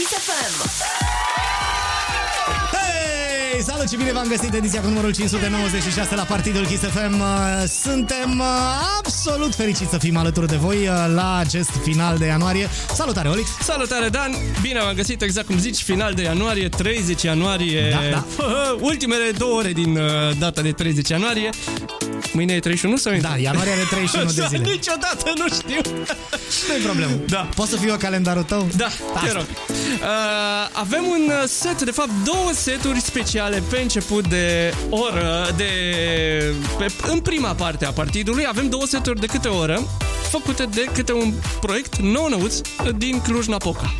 Kiss FM. Hei, salut și bine v-am găsit ediția cu numărul 596 la Partidul Kiss FM. Uh, Suntem uh, absolut fericiți să fim alături de voi uh, la acest final de ianuarie. Salutare, Olix! Salutare, Dan! Bine v-am găsit, exact cum zici, final de ianuarie, 30 ianuarie. Da, da. Ultimele două ore din uh, data de 30 ianuarie. Mâine e 31 sau Da, ianuarie are 31 de zile. Niciodată nu știu. Nu-i problemă. Da. Poți să fiu eu calendarul tău? Da, te Asta. rog. Uh, avem un set, de fapt două seturi speciale pe început de oră, de, pe, în prima parte a partidului. Avem două seturi de câte o oră, făcute de câte un proiect nou-năuț din Cluj-Napoca.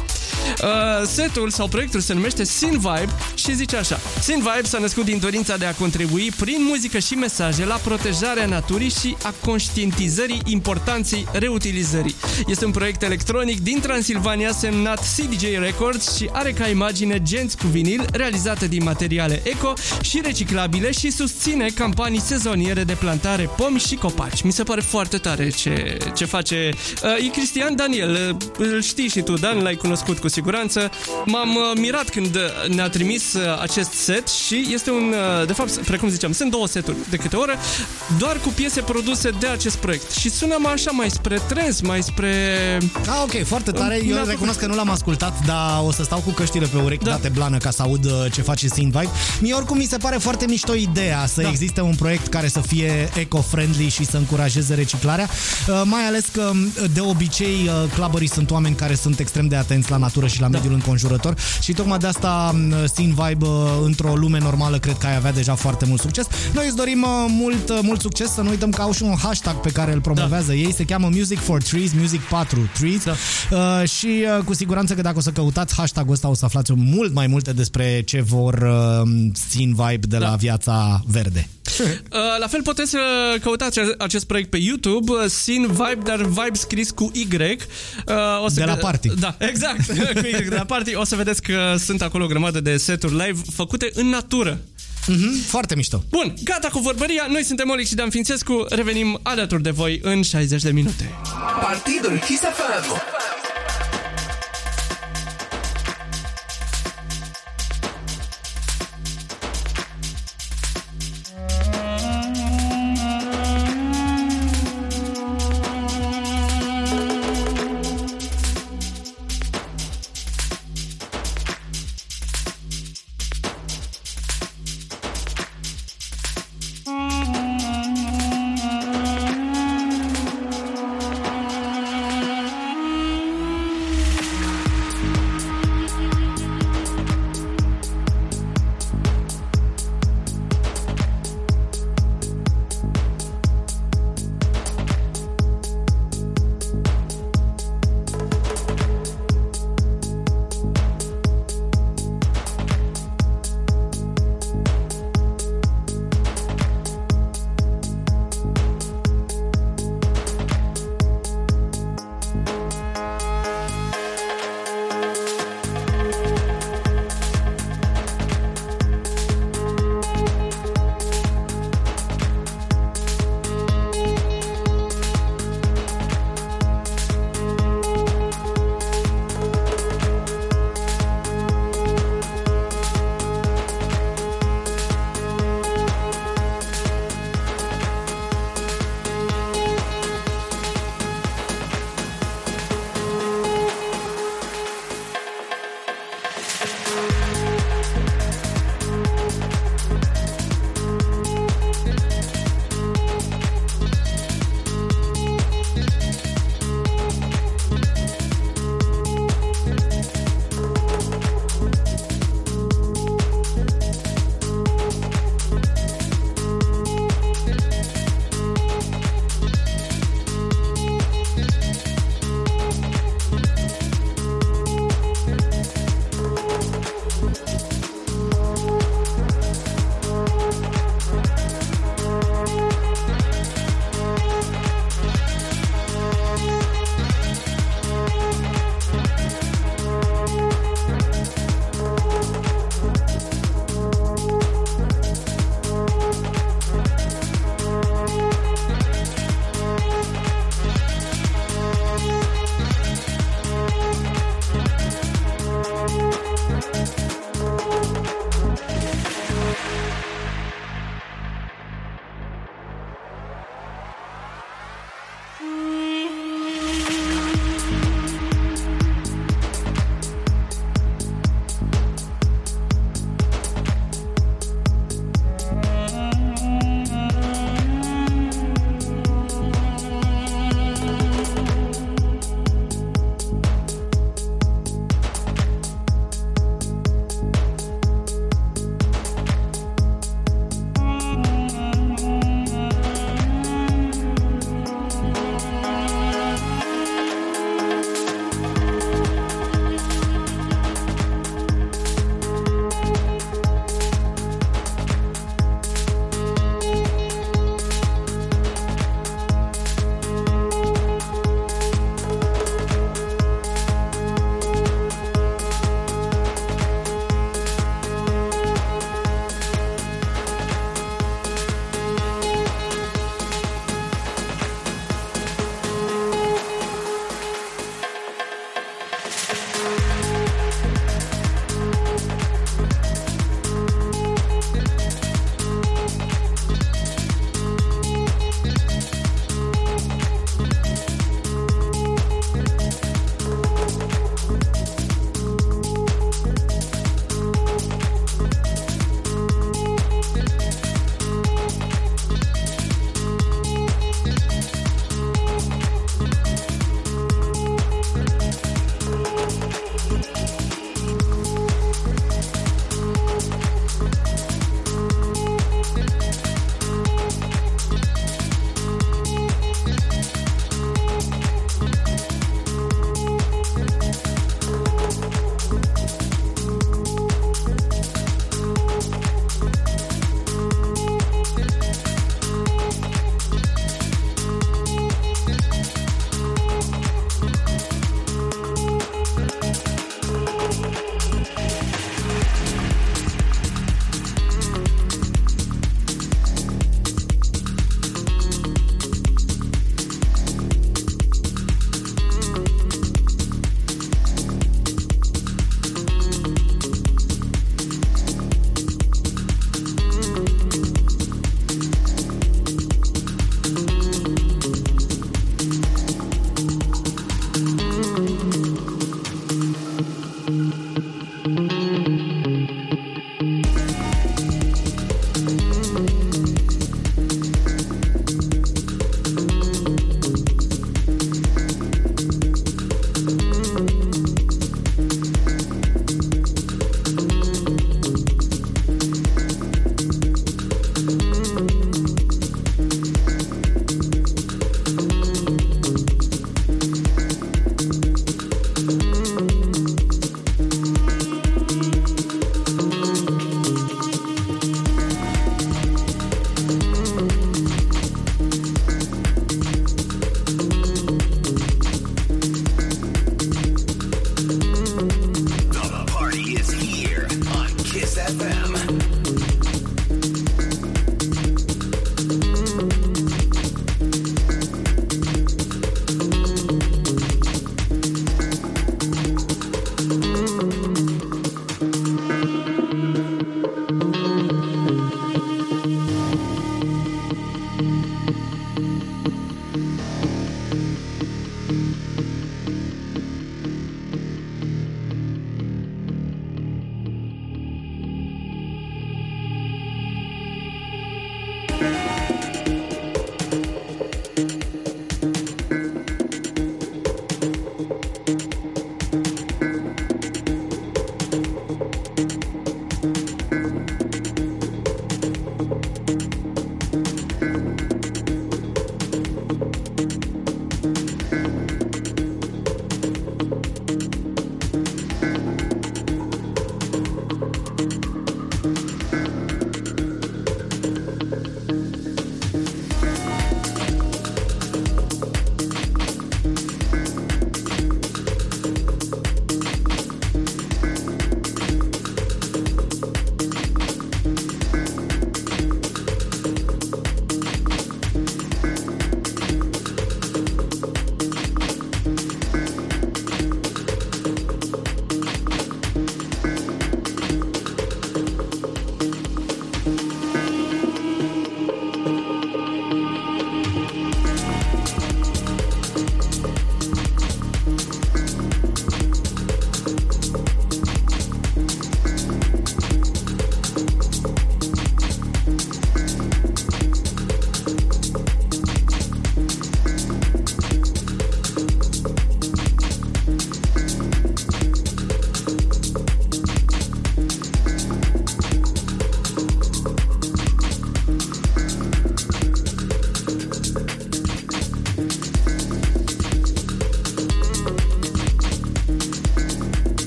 Uh, setul sau proiectul se numește Sin Vibe și zice așa Sin Vibe s-a născut din dorința de a contribui prin muzică și mesaje la protejarea naturii și a conștientizării importanței reutilizării. Este un proiect electronic din Transilvania semnat CDJ Records și are ca imagine genți cu vinil realizate din materiale eco și reciclabile și susține campanii sezoniere de plantare pomi și copaci. Mi se pare foarte tare ce, ce face. Uh, e Cristian Daniel, uh, îl știi și tu, Dan, l-ai cunoscut cu siguranță. M-am uh, mirat când uh, ne-a trimis uh, acest set și este un, uh, de fapt, precum ziceam, sunt două seturi de câte oră, doar cu piese produse de acest proiect. Și sună mai așa, mai spre trance, mai spre... Ah, ok, foarte tare. Eu Mi-a recunosc că nu l-am ascultat, dar o să stau cu căștile pe urechi Da. date blană ca să aud uh, ce face Sin Vibe. Mie oricum mi se pare foarte mișto ideea să Da. existe un proiect care să fie eco-friendly și să încurajeze reciclarea, Uh, mai ales că um, de obicei uh, clubberii sunt oameni care sunt extrem de atenți la natură și la Da. mediul înconjurător și tocmai de asta um, Sin Vibe uh, într-o lume normală cred că ai avea deja foarte mult succes. Noi îți dorim uh, mult, uh, mult succes, să nu uităm că au și un hashtag pe care îl promovează ei, se cheamă Music for Trees, Music 4 Trees Da. uh, și uh, cu siguranță că dacă o să căutați hashtagul ăsta o să aflați mult mai multe despre ce vor uh, Sin Vibe de la Da. viața verde. Uh, La fel puteți să căutați acest proiect pe YouTube, uh, Sin Vibe, dar Vibe scris cu Y. Uh, O să De la gă- Party. Da, exact, cu Y de la Party. O să vedeți că sunt acolo o grămadă de seturi live făcute în natură. Mhm, foarte mișto. Bun, gata cu vorbăria. Noi suntem Olic și Dan Fințescu. Revenim alături de voi în 60 de minute. Partidul Kiss FM.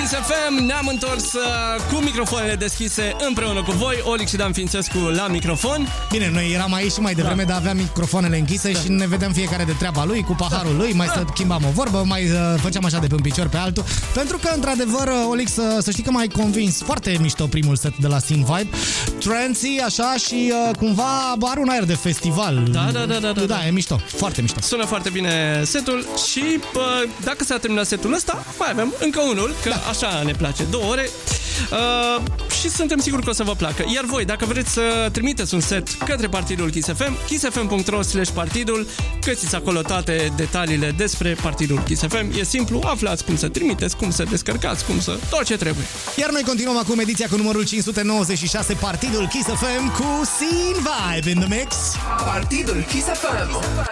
Kiss FM, ne-am întors uh, cu microfoanele deschise împreună cu voi, Olic și Dan Fințescu la microfon. Bine, noi eram aici și mai devreme, dar aveam microfoanele închise și ne vedeam fiecare de treaba lui, cu paharul lui, mai să schimbam o vorbă, mai uh, făceam așa de pe un picior pe altul. Pentru că, într-adevăr, uh, Olix, să, să știi că m-ai convins foarte mișto primul set de la Scene Vibe. Trancy, așa, și uh, cumva are un aer de festival. Da, da, da, da, da. Da, e mișto, foarte mișto. Sună foarte bine setul și bă, dacă s-a terminat setul ăsta, mai avem încă unul, că da. așa ne place, două ore. Uh, și suntem siguri că o să vă placă. Iar voi, dacă vreți să trimiteți un set către partidul Kiss FM, kissfm.ro slash partidul, găsiți acolo toate detaliile despre partidul Kiss FM. E simplu, aflați cum să trimiteți, cum să descărcați, cum să... tot ce trebuie. Iar noi continuăm acum ediția cu numărul 596, Partidul Kiss FM cu Scene Vibe in the mix. Partidul Kiss FM.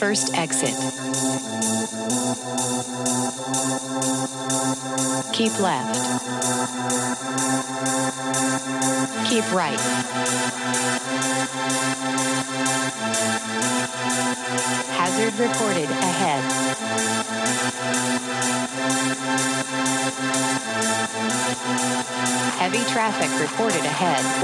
first exit. Keep left. Keep right. Hazard reported ahead. Heavy traffic reported ahead.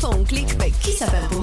Detalii, fă un click pe kissfm.ro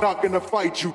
not gonna fight you,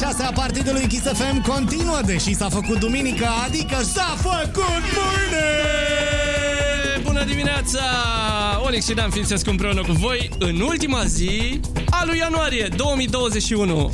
26 a partidului Kiss FM continuă, deși s-a făcut duminică, adică s-a făcut mâine! Bună dimineața! Olix și Dan Fințescu împreună cu voi în ultima zi a lui ianuarie 2021.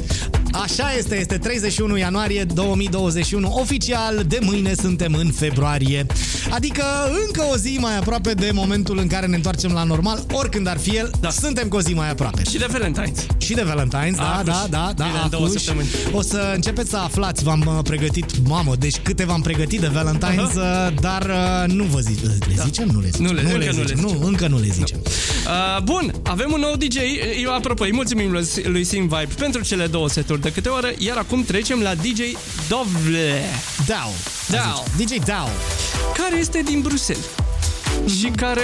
Așa este, este 31 ianuarie 2021. Oficial, de mâine suntem în februarie. Adică încă o zi mai aproape de momentul în care ne întoarcem la normal, oricând ar fi el, da. suntem cu o zi mai aproape. Și de Valentine's. Și de Valentine's, da, Acuși. da, da, da. Bine, în două acuși. săptămâni. O să începeți să aflați, v-am uh, pregătit, mamă, deci câte v-am pregătit de Valentine's, uh, dar uh, nu vă zic, le zicem? Nu le zicem. Nu le- încă nu le zicem. zicem. Nu, încă nu le zicem. Uh, bun, avem un nou DJ. Eu, apropo, îi mulțumim lui, lui Sim Vibe pentru cele două seturi de câte oră, iar acum trecem la DJ Dovle, Dau. Dau. DJ Dau. care este din Bruxelles și care...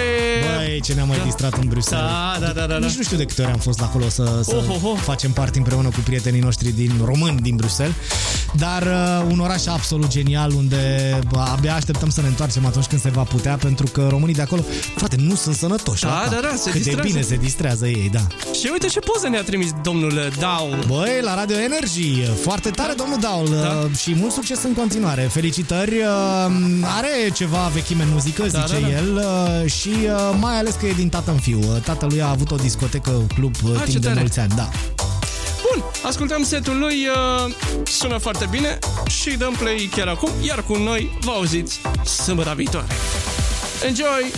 Băi, ce ne-am mai distrat în Bruxelles. Da, da, da, da, da. Nici nu știu de câte ori am fost acolo să, să Oh, oh, oh. facem parte împreună cu prietenii noștri din români din Bruxelles. Dar uh, un oraș absolut genial unde bă, abia așteptăm să ne întoarcem atunci când se va putea, pentru că românii de acolo, frate, nu sunt sănătoși. Da, la cap. da, da, se Cât de distrează. bine se distrează ei, da. Și uite ce poză ne-a trimis domnul Dau. Băi, la Radio Energy, foarte tare domnul Daul Da. uh, și mult succes în continuare. Felicitări, uh, are ceva vechime în muzică, Da, zice da, da. el, uh, și uh, mai ales că e din tată în fiu. Uh, Tatălui a avut o discotecă, club uh, Ah, ce timp de tare. mulți ani, da. Bun, ascultăm setul lui, uh, sună foarte bine și dăm play chiar acum, iar cu noi vă auziți sâmbătă viitoare. Enjoy!